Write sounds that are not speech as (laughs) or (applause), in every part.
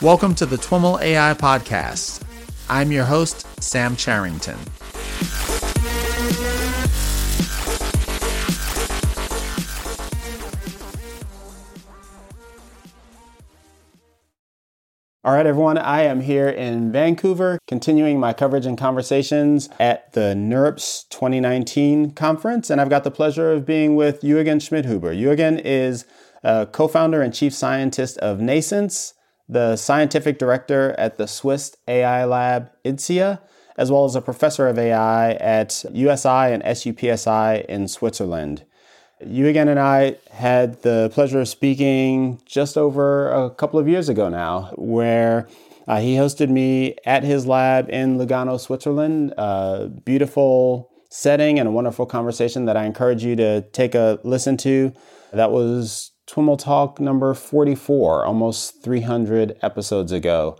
Welcome to the TWIML AI Podcast. I'm your host, Sam Charrington. All right, everyone, I am here in Vancouver, continuing my coverage and conversations at the NeurIPS 2019 conference. And I've got the pleasure of being with Jürgen Schmidhuber. Jürgen is uh, a co founder and chief scientist of NNAISENSE, the scientific director at the Swiss AI lab IDSIA, as well as a professor of AI at USI and SUPSI in Switzerland. Jürgen and I had the pleasure of speaking just over a couple of years ago now, where uh, he hosted me at his lab in Lugano, Switzerland. A beautiful setting and a wonderful conversation that I encourage you to take a listen to. That was TWIML Talk number 44, almost 300 episodes ago.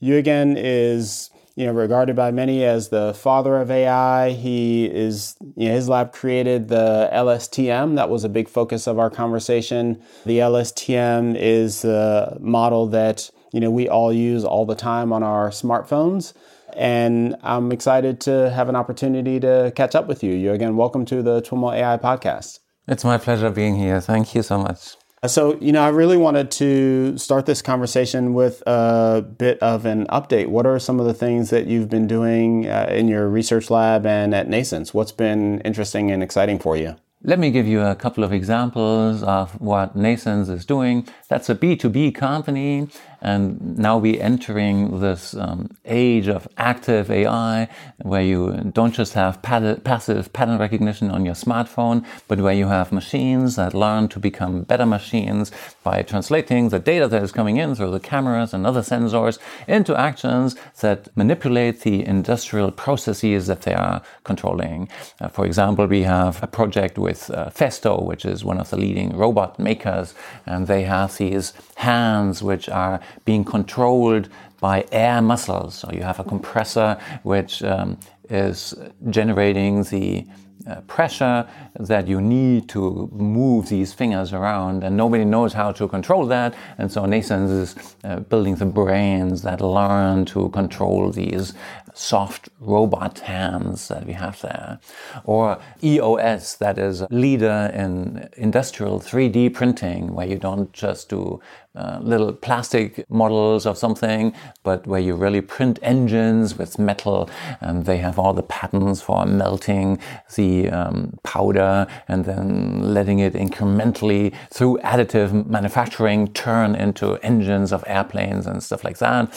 Jürgen is you know, regarded by many as the father of AI. He is, you know, his lab created the LSTM. That was a big focus of our conversation. The LSTM is a model that, you know, we all use all the time on our smartphones. And I'm excited to have an opportunity to catch up with you. Jürgen, welcome to the TWIML AI podcast. It's my pleasure being here. Thank you so much. So, you know, I really wanted to start this conversation with a bit of an update. What are some of the things that you've been doing uh, in your research lab and at NNAISENSE? What's been interesting and exciting for you? Let me give you a couple of examples of what NNAISENSE is doing. That's a B2B company and now we're entering this um, age of active AI, where you don't just have passive pattern recognition on your smartphone, but where you have machines that learn to become better machines by translating the data that is coming in through the cameras and other sensors into actions that manipulate the industrial processes that they are controlling. Uh, for example, we have a project with uh, Festo, which is one of the leading robot makers, and they have these hands which are being controlled by air muscles. So you have a compressor which um, is generating the uh, pressure that you need to move these fingers around, and nobody knows how to control that. And so NNAISENSE is uh, building the brains that learn to control these soft robot hands that we have there. Or EOS, that is a leader in industrial 3D printing, where you don't just do uh, little plastic models of something, but where you really print engines with metal, and they have all the patterns for melting the um, powder and then letting it incrementally through additive manufacturing turn into engines of airplanes and stuff like that.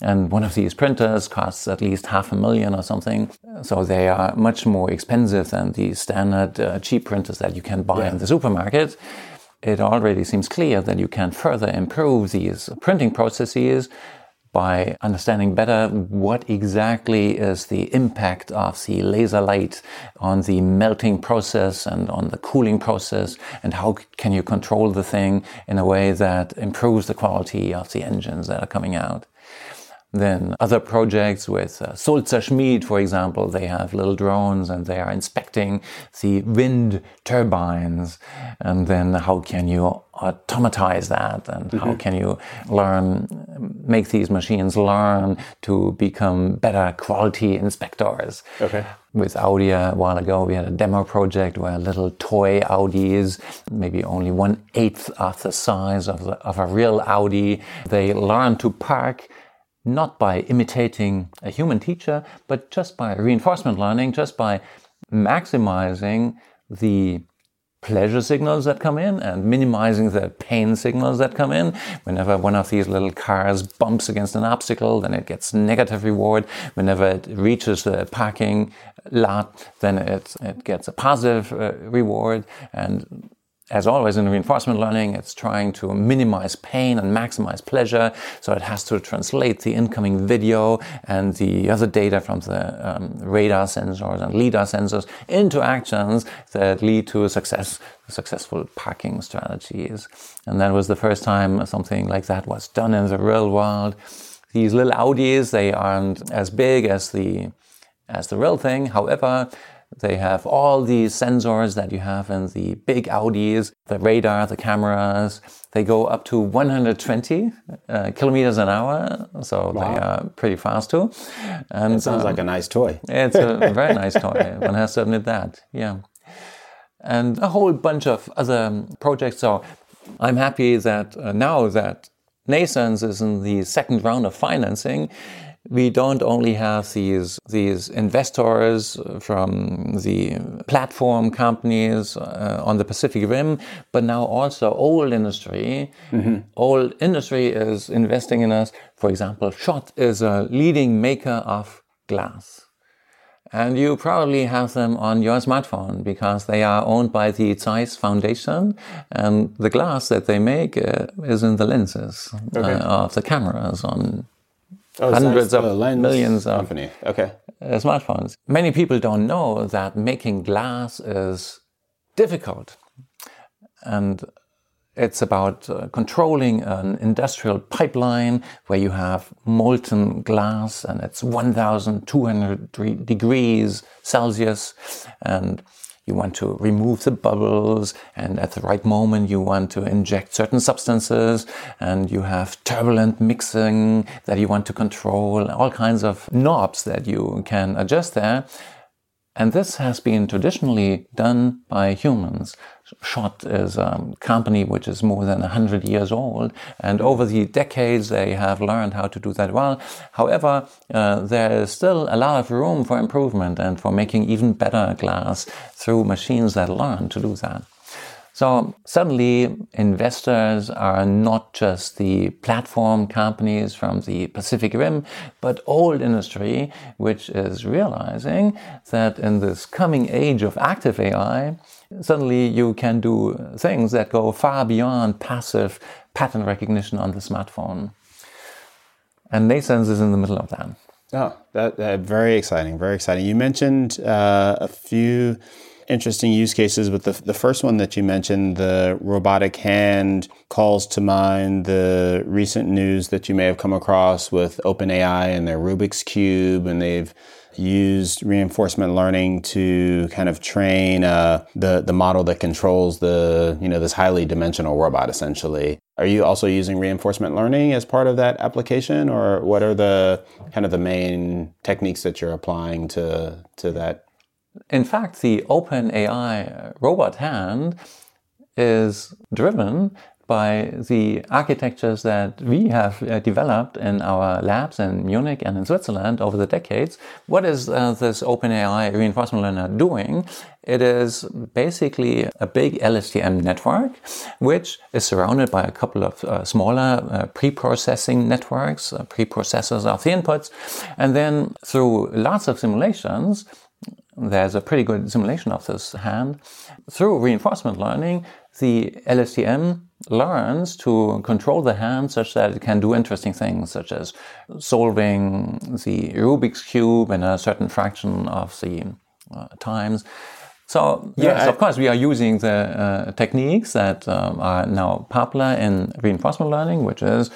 And one of these printers costs at least half a million or something, so they are much more expensive than the standard uh, cheap printers that you can buy yeah. in the supermarket it already seems clear that you can further improve these printing processes by understanding better what exactly is the impact of the laser light on the melting process and on the cooling process and how can you control the thing in a way that improves the quality of the engines that are coming out. Then other projects with uh, Sulzer Schmid, for example, they have little drones and they are inspecting the wind turbines. And then how can you automatize that and mm-hmm. how can you learn, make these machines learn to become better quality inspectors. Okay. With Audi a while ago, we had a demo project where little toy Audis, maybe only one eighth of the size of, the, of a real Audi, they learn to park not by imitating a human teacher, but just by reinforcement learning, just by maximizing the pleasure signals that come in and minimizing the pain signals that come in. Whenever one of these little cars bumps against an obstacle, then it gets negative reward. Whenever it reaches the parking lot, then it, it gets a positive uh, reward. And as always in reinforcement learning, it's trying to minimize pain and maximize pleasure. So it has to translate the incoming video and the other data from the um, radar sensors and LIDAR sensors into actions that lead to success, successful parking strategies. And that was the first time something like that was done in the real world. These little Audis, they aren't as big as the, as the real thing. However, They have all these sensors that you have in the big Audis, the radar, the cameras. They go up to 120 uh, kilometers an hour, so wow. they are pretty fast too. And it sounds um, like a nice toy. it's a (laughs) very nice toy. One has to admit that. Yeah, and a whole bunch of other projects. So I'm happy that uh, now that NNAISENSE is in the second round of financing, we don't only have these these investors from the platform companies uh, on the Pacific Rim, but now also old industry. Mm-hmm. Old industry is investing in us. For example, Schott is a leading maker of glass. And you probably have them on your smartphone because they are owned by the Zeiss Foundation, and the glass that they make uh, is in the lenses okay. uh, of the cameras on oh, hundreds of millions of company. Okay. Uh, smartphones. Many people don't know that making glass is difficult, and it's about uh, controlling an industrial pipeline where you have molten glass and it's 1200 degrees Celsius and you want to remove the bubbles and at the right moment you want to inject certain substances and you have turbulent mixing that you want to control all kinds of knobs that you can adjust there and this has been traditionally done by humans. Schott is a company which is more than 100 years old, and over the decades they have learned how to do that well. However, uh, there is still a lot of room for improvement and for making even better glass through machines that learn to do that. So suddenly investors are not just the platform companies from the Pacific Rim, but old industry, which is realizing that in this coming age of active AI, suddenly you can do things that go far beyond passive pattern recognition on the smartphone. And NNAISENSE is in the middle of that. Oh, that, that very exciting, very exciting. You mentioned uh, a few interesting use cases, but the, the first one that you mentioned, the robotic hand, calls to mind the recent news that you may have come across with OpenAI and their Rubik's Cube, and they've used reinforcement learning to kind of train uh, the the model that controls the you know this highly dimensional robot essentially. Are you also using reinforcement learning as part of that application, or what are the kind of the main techniques that you're applying to to that in fact, the OpenAI robot hand is driven by the architectures that we have uh, developed in our labs in Munich and in Switzerland over the decades. What is uh, this OpenAI reinforcement learner doing? It is basically a big LSTM network, which is surrounded by a couple of uh, smaller uh, pre-processing networks, uh, pre-processors of the inputs. And then through lots of simulations, there's a pretty good simulation of this hand. Through reinforcement learning, the LSTM learns to control the hand such that it can do interesting things, such as solving the Rubik's Cube in a certain fraction of the uh, times. So, yeah, yes, I, of course, we are using the uh, techniques that um, are now popular in reinforcement learning, which is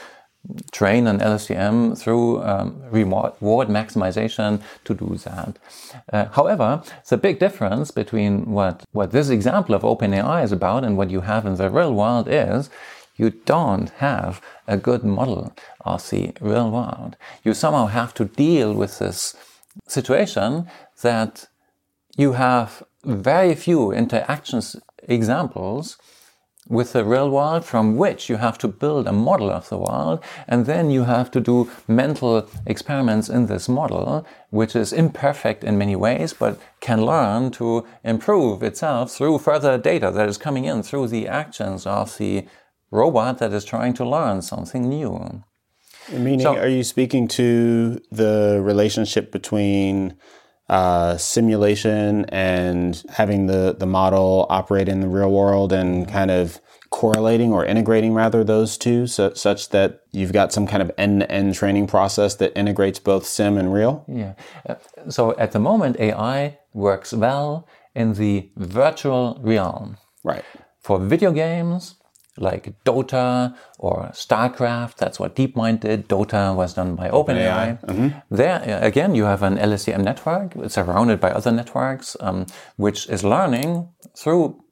train an LSTM through um, reward maximization to do that. Uh, however, the big difference between what, what this example of OpenAI is about and what you have in the real world is you don't have a good model of the real world. You somehow have to deal with this situation that you have very few interactions examples with the real world from which you have to build a model of the world and then you have to do mental experiments in this model which is imperfect in many ways but can learn to improve itself through further data that is coming in through the actions of the robot that is trying to learn something new. Meaning so, are you speaking to the relationship between uh, simulation and having the, the model operate in the real world and kind of correlating or integrating rather those two so, such that you've got some kind of end-to-end training process that integrates both sim and real? Yeah. Uh, so at the moment ai works well in the virtual realm. Right. For video games like Dota or StarCraft. That's what DeepMind did. Dota was done by OpenAI. Mm-hmm. There, again, you have an LSTM network. It's surrounded by other networks, um, which is learning through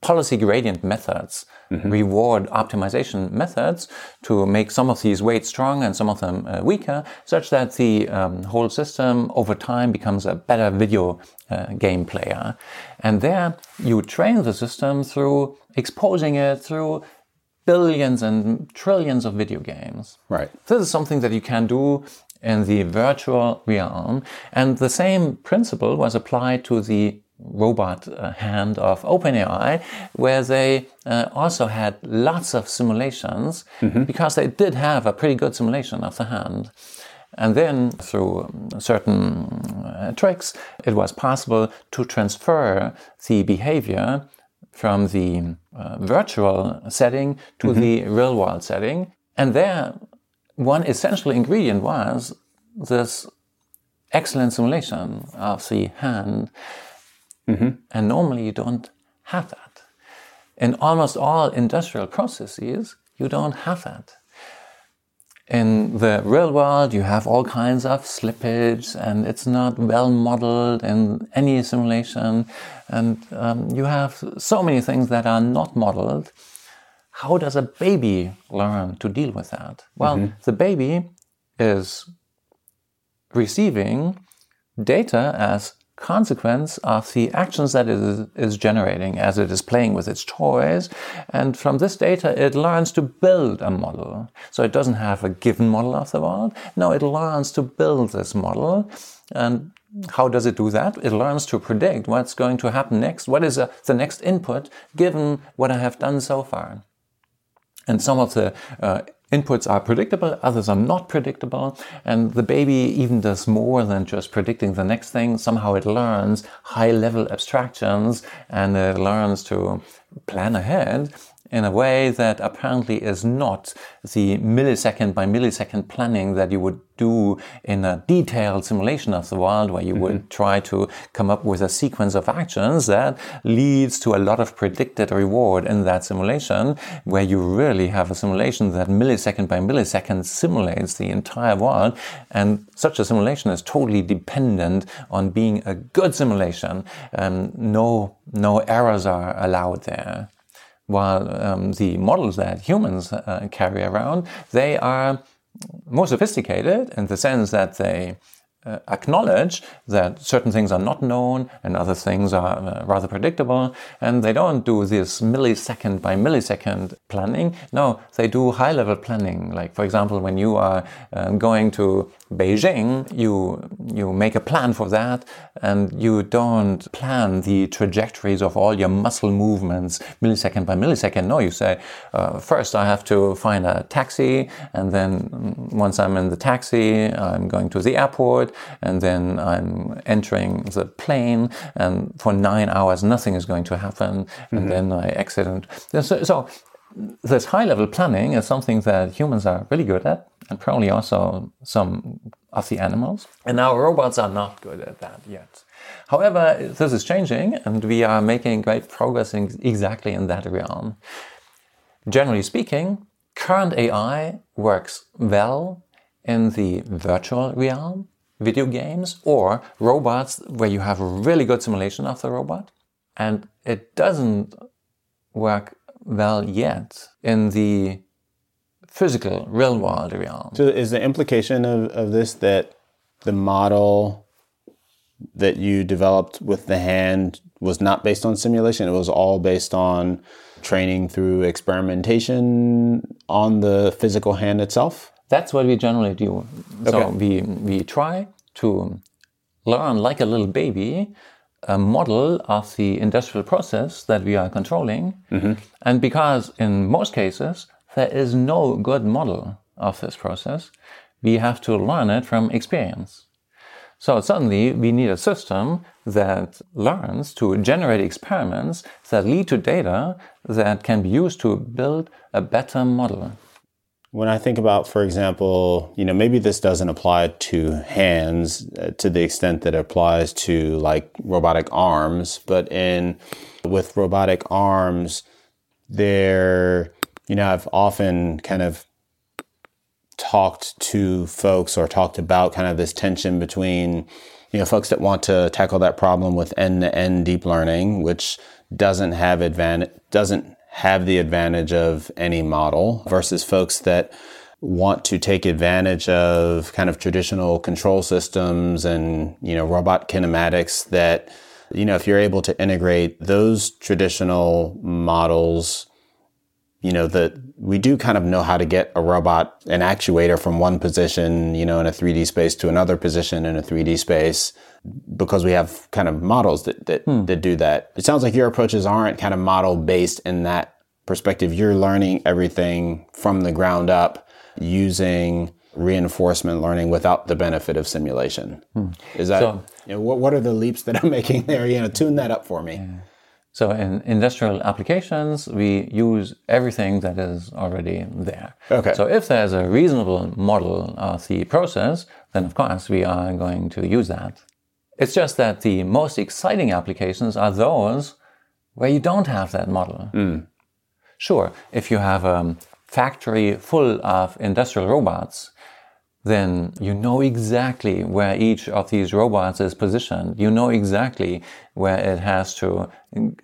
policy gradient methods, mm-hmm. reward optimization methods to make some of these weights strong and some of them uh, weaker, such that the um, whole system over time becomes a better video uh, game player. And there you train the system through exposing it through billions and trillions of video games. Right. This is something that you can do in the virtual realm. And the same principle was applied to the robot uh, hand of OpenAI, where they uh, also had lots of simulations mm-hmm. because they did have a pretty good simulation of the hand. And then, through um, certain uh, tricks, it was possible to transfer the behavior from the uh, virtual setting to mm-hmm. the real world setting. And there, one essential ingredient was this excellent simulation of the hand Mm-hmm. And normally you don't have that. In almost all industrial processes, you don't have that. In the real world, you have all kinds of slippage and it's not well modeled in any simulation. And um, you have so many things that are not modeled. How does a baby learn to deal with that? Well, mm-hmm. the baby is receiving data as consequence of the actions that it is, generating as it is playing with its toys. And from this data, it learns to build a model. So it doesn't have a given model of the world. No, it learns to build this model. And how does it do that? It learns to predict what's going to happen next. What is a, uh, the next input given what I have done so far? And some of the uh, Inputs are predictable, others are not predictable, and the baby even does more than just predicting the next thing. Somehow it learns high level abstractions and it learns to plan ahead in a way that apparently is not the millisecond by millisecond planning that you would do in a detailed simulation of the world where you mm-hmm. would try to come up with a sequence of actions that leads to a lot of predicted reward in that simulation where you really have a simulation that millisecond by millisecond simulates the entire world. And such a simulation is totally dependent on being a good simulation. And no no errors are allowed there while um, the models that humans uh, carry around, they are more sophisticated in the sense that they uh, acknowledge that certain things are not known and other things are uh, rather predictable, and they don't do this millisecond by millisecond planning. No, they do high level planning. Like, for example, when you are uh, going to Beijing, you, you make a plan for that, and you don't plan the trajectories of all your muscle movements millisecond by millisecond. No, you say, uh, first I have to find a taxi, and then once I'm in the taxi, I'm going to the airport and then I'm entering the plane, and for nine hours nothing is going to happen, and mm-hmm. then I exit. And so, so this high level planning is something that humans are really good at, and probably also some of the animals. And our robots are not good at that yet. However, this is changing, and we are making great progress in exactly in that realm. Generally speaking, current AI works well in the virtual realm, video games or robots where you have a really good simulation of the robot. And it doesn't work well yet in the physical, real world realm. So, is the implication of, of this that the model that you developed with the hand was not based on simulation? It was all based on training through experimentation on the physical hand itself? That's what we generally do. Okay. So we, we try to learn like a little baby a model of the industrial process that we are controlling. Mm-hmm. And because in most cases there is no good model of this process, we have to learn it from experience. So suddenly we need a system that learns to generate experiments that lead to data that can be used to build a better model. When I think about, for example, you know, maybe this doesn't apply to hands uh, to the extent that it applies to like robotic arms, but in with robotic arms, there, you know, I've often kind of talked to folks or talked about kind of this tension between, you know, folks that want to tackle that problem with end to end deep learning, which doesn't have advantage, doesn't have the advantage of any model versus folks that want to take advantage of kind of traditional control systems and, you know, robot kinematics that, you know, if you're able to integrate those traditional models, you know, that we do kind of know how to get a robot, an actuator from one position, you know, in a 3D space to another position in a 3D space because we have kind of models that, that, hmm. that do that. It sounds like your approaches aren't kind of model based in that perspective. You're learning everything from the ground up using reinforcement learning without the benefit of simulation. Hmm. Is that, so, you know, what, what are the leaps that I'm (laughs) making there? You know, tune that up for me. Yeah. So in industrial applications, we use everything that is already there. Okay. So if there's a reasonable model of the process, then of course we are going to use that. It's just that the most exciting applications are those where you don't have that model. Mm. Sure, if you have a factory full of industrial robots, then you know exactly where each of these robots is positioned. You know exactly where it has to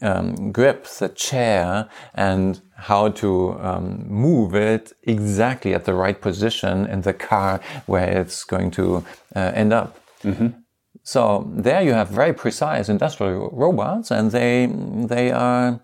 um, grip the chair and how to um, move it exactly at the right position in the car where it's going to uh, end up. Mm-hmm. So there you have very precise industrial robots, and they they are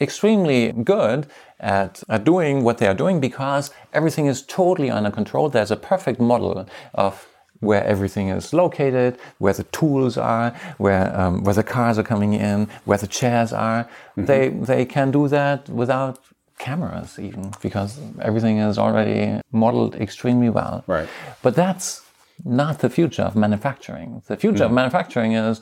extremely good at, at doing what they are doing because everything is totally under control. There's a perfect model of where everything is located, where the tools are, where um, where the cars are coming in, where the chairs are. Mm-hmm. They they can do that without cameras even because everything is already modeled extremely well. Right. But that's not the future of manufacturing. The future mm. of manufacturing is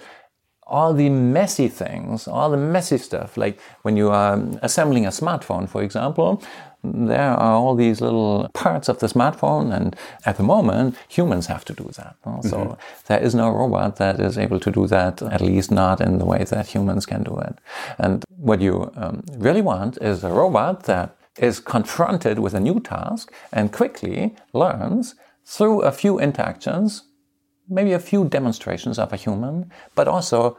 all the messy things, all the messy stuff, like when you are assembling a smartphone, for example, there are all these little parts of the smartphone, and at the moment, humans have to do that. So mm-hmm. there is no robot that is able to do that, at least not in the way that humans can do it. And what you um, really want is a robot that is confronted with a new task and quickly learns through a few interactions maybe a few demonstrations of a human, but also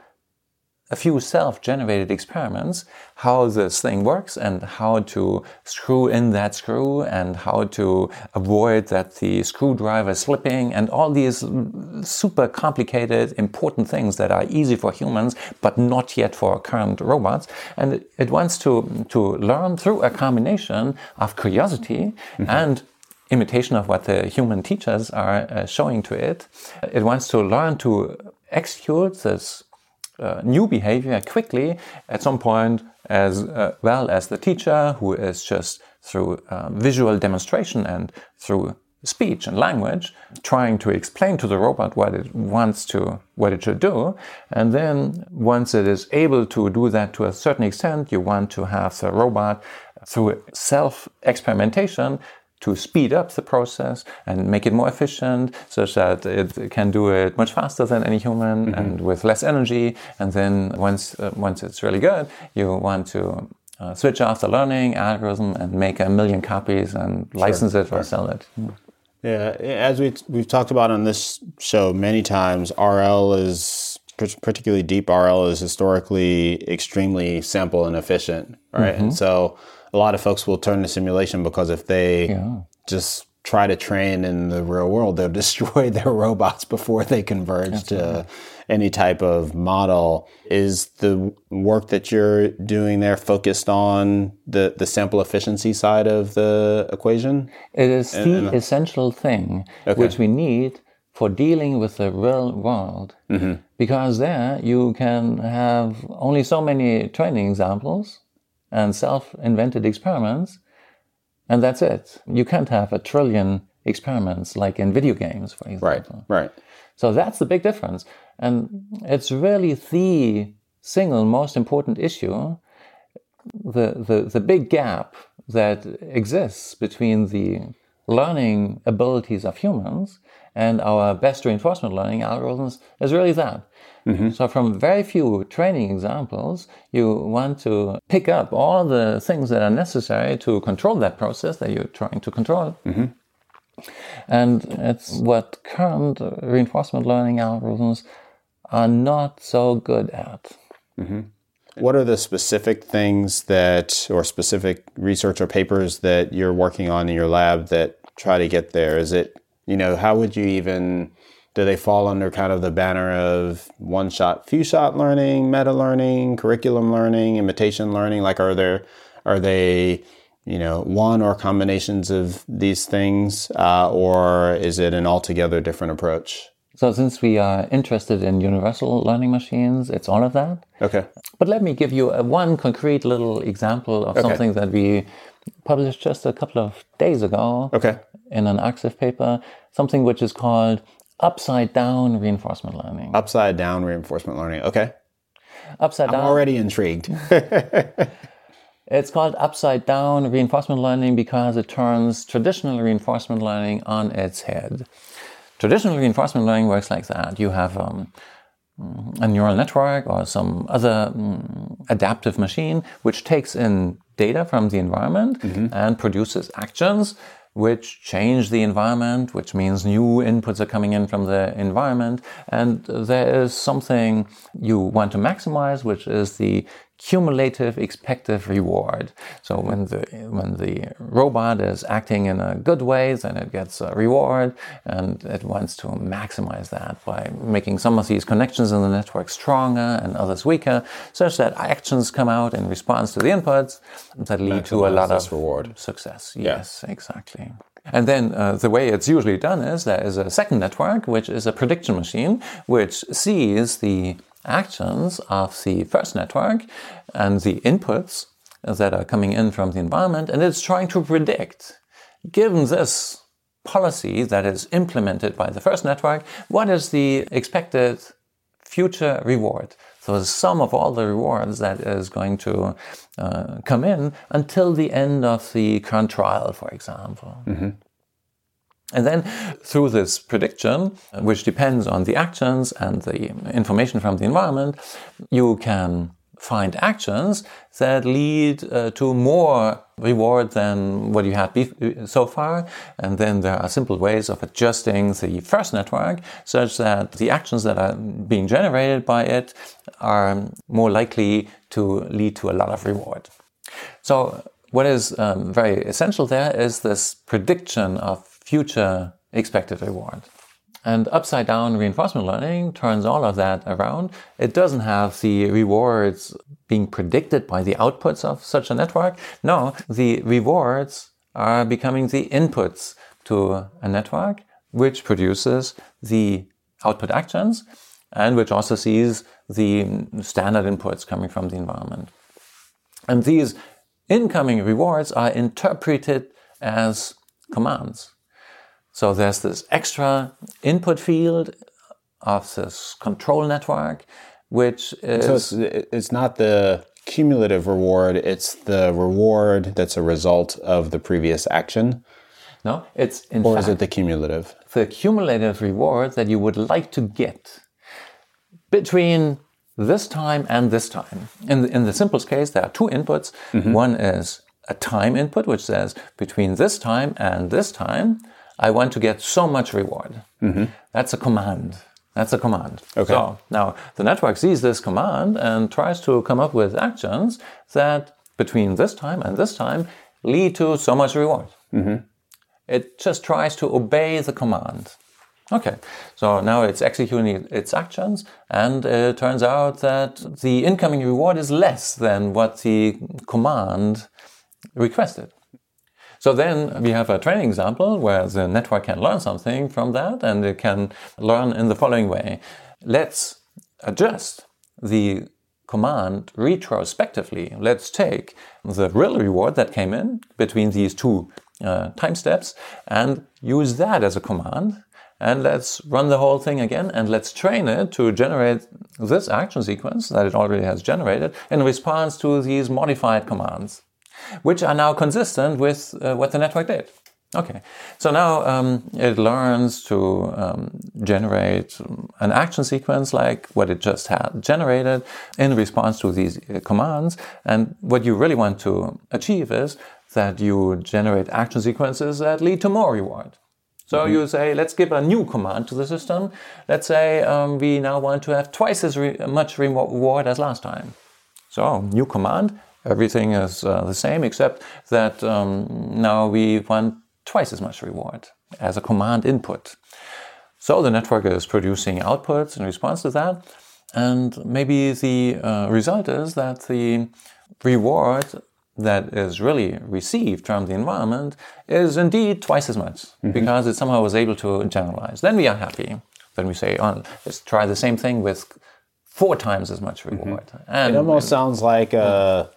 a few self-generated experiments how this thing works and how to screw in that screw and how to avoid that the screwdriver slipping and all these super complicated important things that are easy for humans but not yet for current robots and it wants to to learn through a combination of curiosity mm-hmm. and imitation of what the human teachers are uh, showing to it. It wants to learn to execute this uh, new behavior quickly at some point as uh, well as the teacher who is just through uh, visual demonstration and through speech and language trying to explain to the robot what it wants to what it should do and then once it is able to do that to a certain extent you want to have the robot through self experimentation to speed up the process and make it more efficient such that it can do it much faster than any human mm-hmm. and with less energy. And then once, uh, once it's really good, you want to uh, switch off the learning algorithm and make a million copies and license sure, it or sure. sell it. Yeah. yeah, as we, we've talked about on this show many times, RL is particularly deep RL is historically extremely simple and efficient, right? Mm-hmm. And so a lot of folks will turn to simulation because if they yeah. just try to train in the real world, they'll (laughs) destroy their robots before they converge Absolutely. to any type of model. Is the work that you're doing there focused on the, the sample efficiency side of the equation? It is and, the and, essential thing okay. which we need for dealing with the real world. Mm-hmm. Because there you can have only so many training examples and self-invented experiments, and that's it. You can't have a trillion experiments like in video games, for example. Right, right. So that's the big difference. And it's really the single most important issue, the, the, the big gap that exists between the learning abilities of humans and our best reinforcement learning algorithms is really that. Mm-hmm. So, from very few training examples, you want to pick up all the things that are necessary to control that process that you're trying to control. Mm-hmm. And it's what current reinforcement learning algorithms are not so good at. Mm-hmm. What are the specific things that, or specific research or papers that you're working on in your lab that try to get there? Is it, you know, how would you even, do they fall under kind of the banner of one shot, few shot learning, meta learning, curriculum learning, imitation learning? Like, are there, are they, you know, one or combinations of these things, uh, or is it an altogether different approach? So, since we are interested in universal learning machines, it's all of that. Okay. But let me give you a, one concrete little example of okay. something that we published just a couple of days ago. Okay. In an ArXiv paper, something which is called upside down reinforcement learning. Upside down reinforcement learning. Okay. Upside down. I'm already intrigued. (laughs) It's called upside down reinforcement learning because it turns traditional reinforcement learning on its head. Traditional reinforcement learning works like that. You have um, a neural network or some other um, adaptive machine which takes in data from the environment mm-hmm. and produces actions which change the environment, which means new inputs are coming in from the environment. And there is something you want to maximize, which is the cumulative expected reward. So when the when the robot is acting in a good way, then it gets a reward, and it wants to maximize that by making some of these connections in the network stronger and others weaker, such that actions come out in response to the inputs that lead to a lot of reward success. Yes, yeah. exactly. And then uh, the way it's usually done is there is a second network, which is a prediction machine, which sees the actions of the first network and the inputs that are coming in from the environment, and it's trying to predict, given this policy that is implemented by the first network, what is the expected future reward? So the sum of all the rewards that is going to uh, come in until the end of the current trial, for example. Mm-hmm. And then through this prediction, which depends on the actions and the information from the environment, you can find actions that lead uh, to more reward than what you had so far. And then there are simple ways of adjusting the first network such that the actions that are being generated by it are more likely to lead to a lot of reward. So what is um, very essential there is this prediction of future expected reward. And upside down reinforcement learning turns all of that around. It doesn't have the rewards being predicted by the outputs of such a network. No, the rewards are becoming the inputs to a network, which produces the output actions and which also sees the standard inputs coming from the environment. And these incoming rewards are interpreted as commands. So there's this extra input field of this control network, which is. So it's, it's not the cumulative reward, it's the reward that's a result of the previous action. No, it's in Or fact, is it the cumulative? The cumulative reward that you would like to get between this time and this time. In the, in the simplest case, there are two inputs. Mm-hmm. One is a time input, which says between this time and this time, I want to get so much reward. Mm-hmm. That's a command. That's a command. Okay. So now the network sees this command and tries to come up with actions that between this time and this time lead to so much reward. Mm-hmm. It just tries to obey the command. Okay, so now it's executing its actions, and it turns out that the incoming reward is less than what the command requested. So then we have a training example where the network can learn something from that and it can learn in the following way. Let's adjust the command retrospectively. Let's take the real reward that came in between these two uh, time steps and use that as a command. And let's run the whole thing again and let's train it to generate this action sequence that it already has generated in response to these modified commands which are now consistent with uh, what the network did. Okay, so now um, it learns to um, generate an action sequence like what it just had generated in response to these uh, commands. And what you really want to achieve is that you generate action sequences that lead to more reward. So mm-hmm. you say, let's give a new command to the system. Let's say um, we now want to have twice as re- much reward as last time. So new command, everything is uh, the same except that um, now we want twice as much reward as a command input. So the network is producing outputs in response to that. And maybe the uh, result is that the reward that is really received from the environment is indeed twice as much mm-hmm. because it somehow was able to generalize. Then we are happy. Then we say, oh, let's try the same thing with four times as much mm-hmm. reward. Mm-hmm. And, it almost and, sounds like a,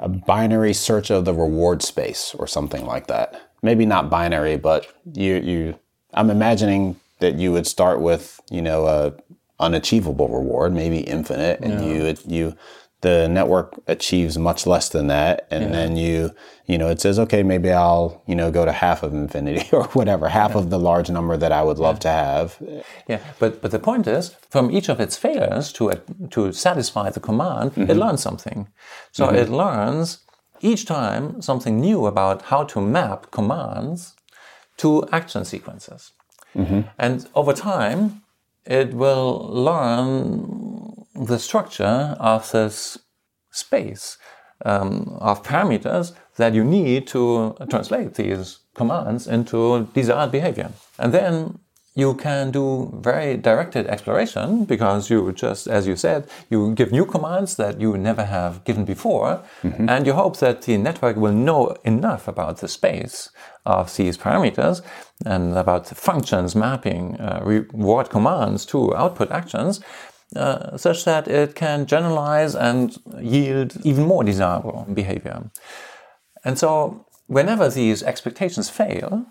a binary search of the reward space or something like that maybe not binary, but you you I'm imagining that you would start with you know a unachievable reward, maybe infinite, and yeah. you you the network achieves much less than that, and yeah. then you you know it says okay maybe I'll you know go to half of infinity (laughs) or whatever half yeah. of the large number that I would love to have. Yeah, but but the point is from each of its failures to to satisfy the command, mm-hmm. it learns something. So mm-hmm. it learns each time something new about how to map commands to action sequences. Mm-hmm. And over time, it will learn the structure of this space um, of parameters that you need to translate these commands into desired behavior. And then you can do very directed exploration because you just, as you said, you give new commands that you never have given before, mm-hmm. and you hope that the network will know enough about the space of these parameters and about the functions mapping uh, reward commands to output actions. Uh, such that it can generalize and yield even more desirable behavior. And so, whenever these expectations fail,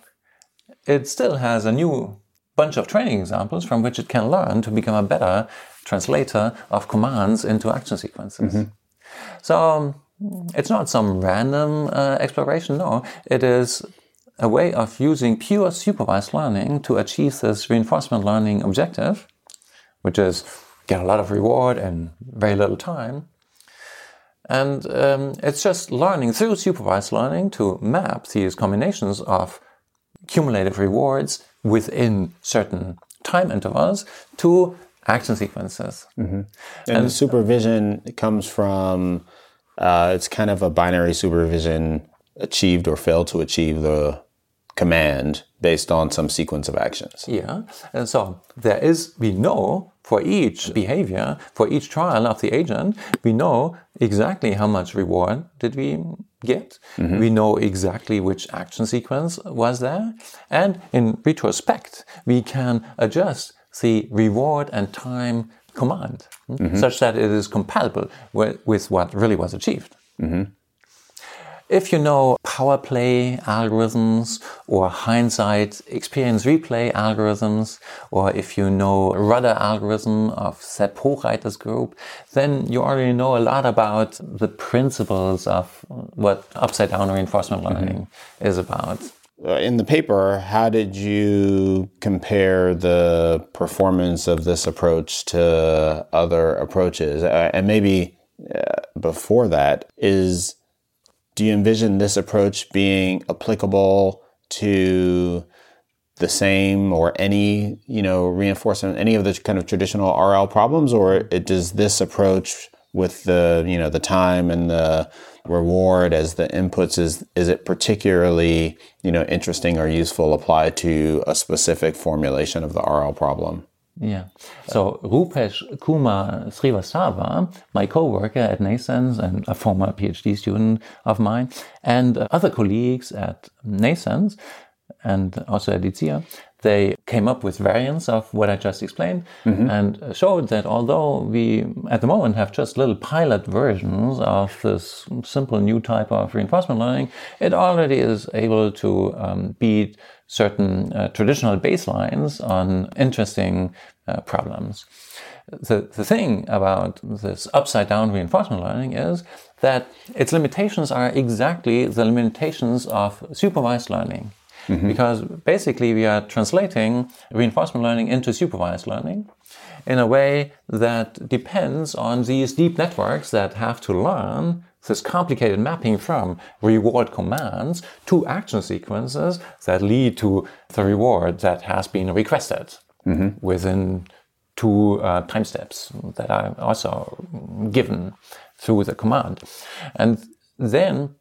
it still has a new bunch of training examples from which it can learn to become a better translator of commands into action sequences. Mm-hmm. So it's not some random uh, exploration, no. It is a way of using pure supervised learning to achieve this reinforcement learning objective, which is get a lot of reward in very little time. And um, it's just learning through supervised learning to map these combinations of cumulative rewards within certain time intervals to action sequences. Mm-hmm. And, and, the supervision comes from uh, it's kind of a binary supervision achieved or failed to achieve the command based on some sequence of actions. Yeah. And so there is, we know for each behavior, for each trial of the agent, we know exactly how much reward did we get. Mm-hmm. We know exactly which action sequence was there. And in retrospect, we can adjust the reward and time command mm-hmm. such that it is compatible with, with what really was achieved. Mm-hmm. If you know power play algorithms or hindsight experience replay algorithms, or if you know RUDDER algorithm of Sepp Hochreiter's group, then you already know a lot about the principles of what upside down reinforcement mm-hmm. learning mm-hmm. is about. Uh, in the paper, how did you compare the performance of this approach to other approaches? Uh, and maybe uh, before that, is do you envision this approach being applicable to the same or any you know reinforcement any of the kind of traditional RL problems? Or it, does this approach with the you know the time and the reward as the inputs is is it particularly you know interesting or useful applied to a specific formulation of the RL problem yeah. So Rupesh Kumar Srivastava, my co-worker at NNAISENSE and a former PhD student of mine, and other colleagues at NNAISENSE and also at IDSIA, they came up with variants of what I just explained mm-hmm. and showed that although we at the moment have just little pilot versions of this simple new type of reinforcement learning, it already is able to um, beat certain uh, traditional baselines on interesting uh, problems. The, the thing about this upside down reinforcement learning is that its limitations are exactly the limitations of supervised learning. Because basically we are translating reinforcement learning into supervised learning in a way that depends on these deep networks that have to learn this complicated mapping from reward commands to action sequences that lead to the reward that has been requested mm-hmm. within two uh, time steps that are also given through the command. And then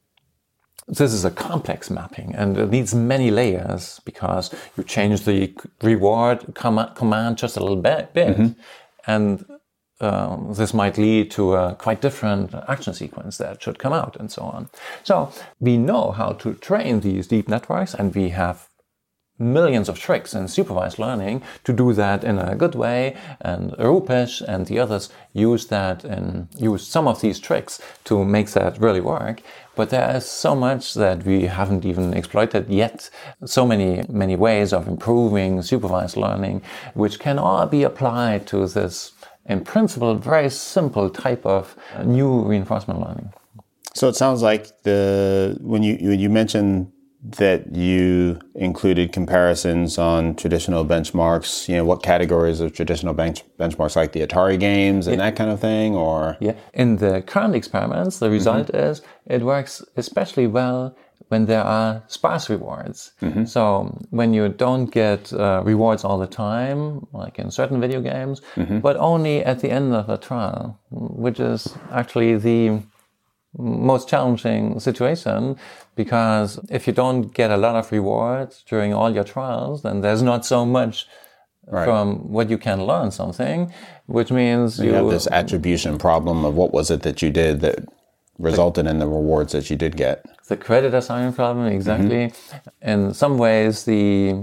this is a complex mapping and it needs many layers because you change the reward com- command just a little bit, bit mm-hmm. and um, this might lead to a quite different action sequence that should come out and so on. So we know how to train these deep networks and we have millions of tricks in supervised learning to do that in a good way. And Rupesh and the others use that and use some of these tricks to make that really work. But there is so much that we haven't even exploited yet. So many, many ways of improving supervised learning, which can all be applied to this, in principle, very simple type of new reinforcement learning. So it sounds like the when you when you mentioned that you included comparisons on traditional benchmarks you know what categories of traditional bench, benchmarks like the atari games and yeah. that kind of thing or yeah in the current experiments the result mm-hmm. is it works especially well when there are sparse rewards mm-hmm. so when you don't get uh, rewards all the time like in certain video games mm-hmm. but only at the end of a trial which is actually the most challenging situation because if you don't get a lot of rewards during all your trials, then there's not so much right. from what you can learn something, which means you, you, have this attribution problem of what was it that you did that resulted the, in the rewards that you did get. The credit assignment problem, exactly. Mm-hmm. In some ways, the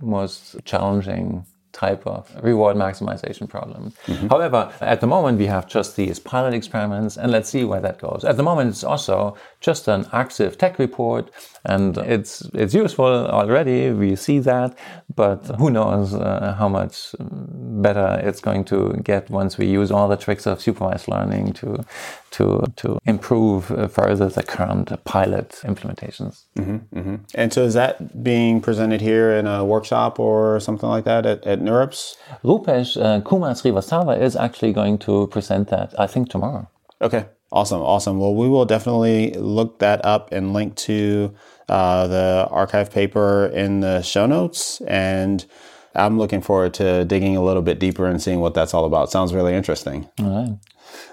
most challenging type of reward maximization problem. Mm-hmm. However, at the moment we have just these pilot experiments and let's see where that goes. At the moment it's also just an arXiv tech report and it's it's useful already. We see that, but who knows uh, how much better it's going to get once we use all the tricks of supervised learning to to to improve further the current pilot implementations. Mm-hmm, mm-hmm. And so, is that being presented here in a workshop or something like that at, at NeurIPS? Rupesh uh, Kumar Srivastava is actually going to present that. I think tomorrow. Okay, awesome, awesome. Well, we will definitely look that up and link to uh, the arXiv paper in the show notes and. I'm looking forward to digging a little bit deeper and seeing what that's all about. Sounds really interesting. All right.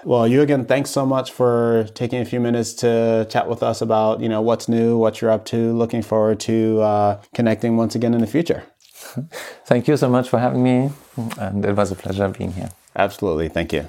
Well, Jürgen, thanks so much for taking a few minutes to chat with us about you know what's new, what you're up to. Looking forward to uh, connecting once again in the future. (laughs) Thank you so much for having me, and it was a pleasure being here. Absolutely, thank you.